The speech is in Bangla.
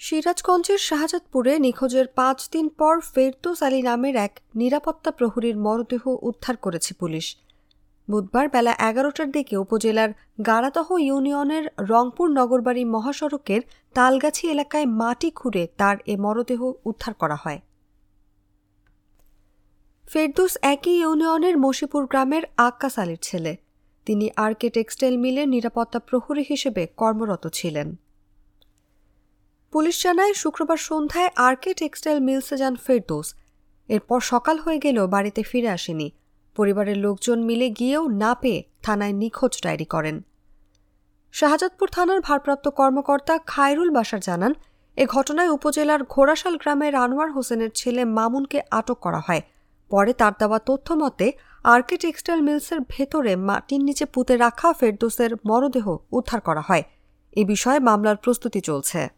সিরাজগঞ্জের শাহজাদপুরে নিখোঁজের পাঁচ দিন পর ফেরদোস আলী নামের এক নিরাপত্তা প্রহরীর মরদেহ উদ্ধার করেছে পুলিশ। বুধবার বেলা এগারোটার দিকে উপজেলার গাড়াদহ ইউনিয়নের রংপুর নগরবাড়ি মহাসড়কের তালগাছি এলাকায় মাটি খুঁড়ে তার এ মরদেহ উদ্ধার করা হয়। ফেরদুস একই ইউনিয়নের মশিপুর গ্রামের আক্কাস আলীর ছেলে। তিনি আরকে টেক্সটাইল মিলের নিরাপত্তা প্রহরী হিসেবে কর্মরত ছিলেন। পুলিশ জানায় শুক্রবার সন্ধ্যায় আরকে টেক্সটাইল মিলসে যান ফেরদোস। এরপর সকাল হয়ে গেলেও বাড়িতে ফিরে আসেনি। পরিবারের লোকজন মিলে গিয়েও না পেয়ে থানায় নিখোঁজ ডায়েরি করেন। শাহজাদপুর থানার ভারপ্রাপ্ত কর্মকর্তা খায়রুল বাসার জানান, এ ঘটনায় উপজেলার ঘোড়াশাল গ্রামের আনোয়ার হোসেনের ছেলে মামুনকে আটক করা হয়। পরে তার দেওয়া তথ্য মতে, আরকে টেক্সটাইল মিলসের ভেতরে মাটির নিচে পুঁতে রাখা ফেরদোসের মরদেহ উদ্ধার করা হয়। এ বিষয়ে মামলার প্রস্তুতি চলছে।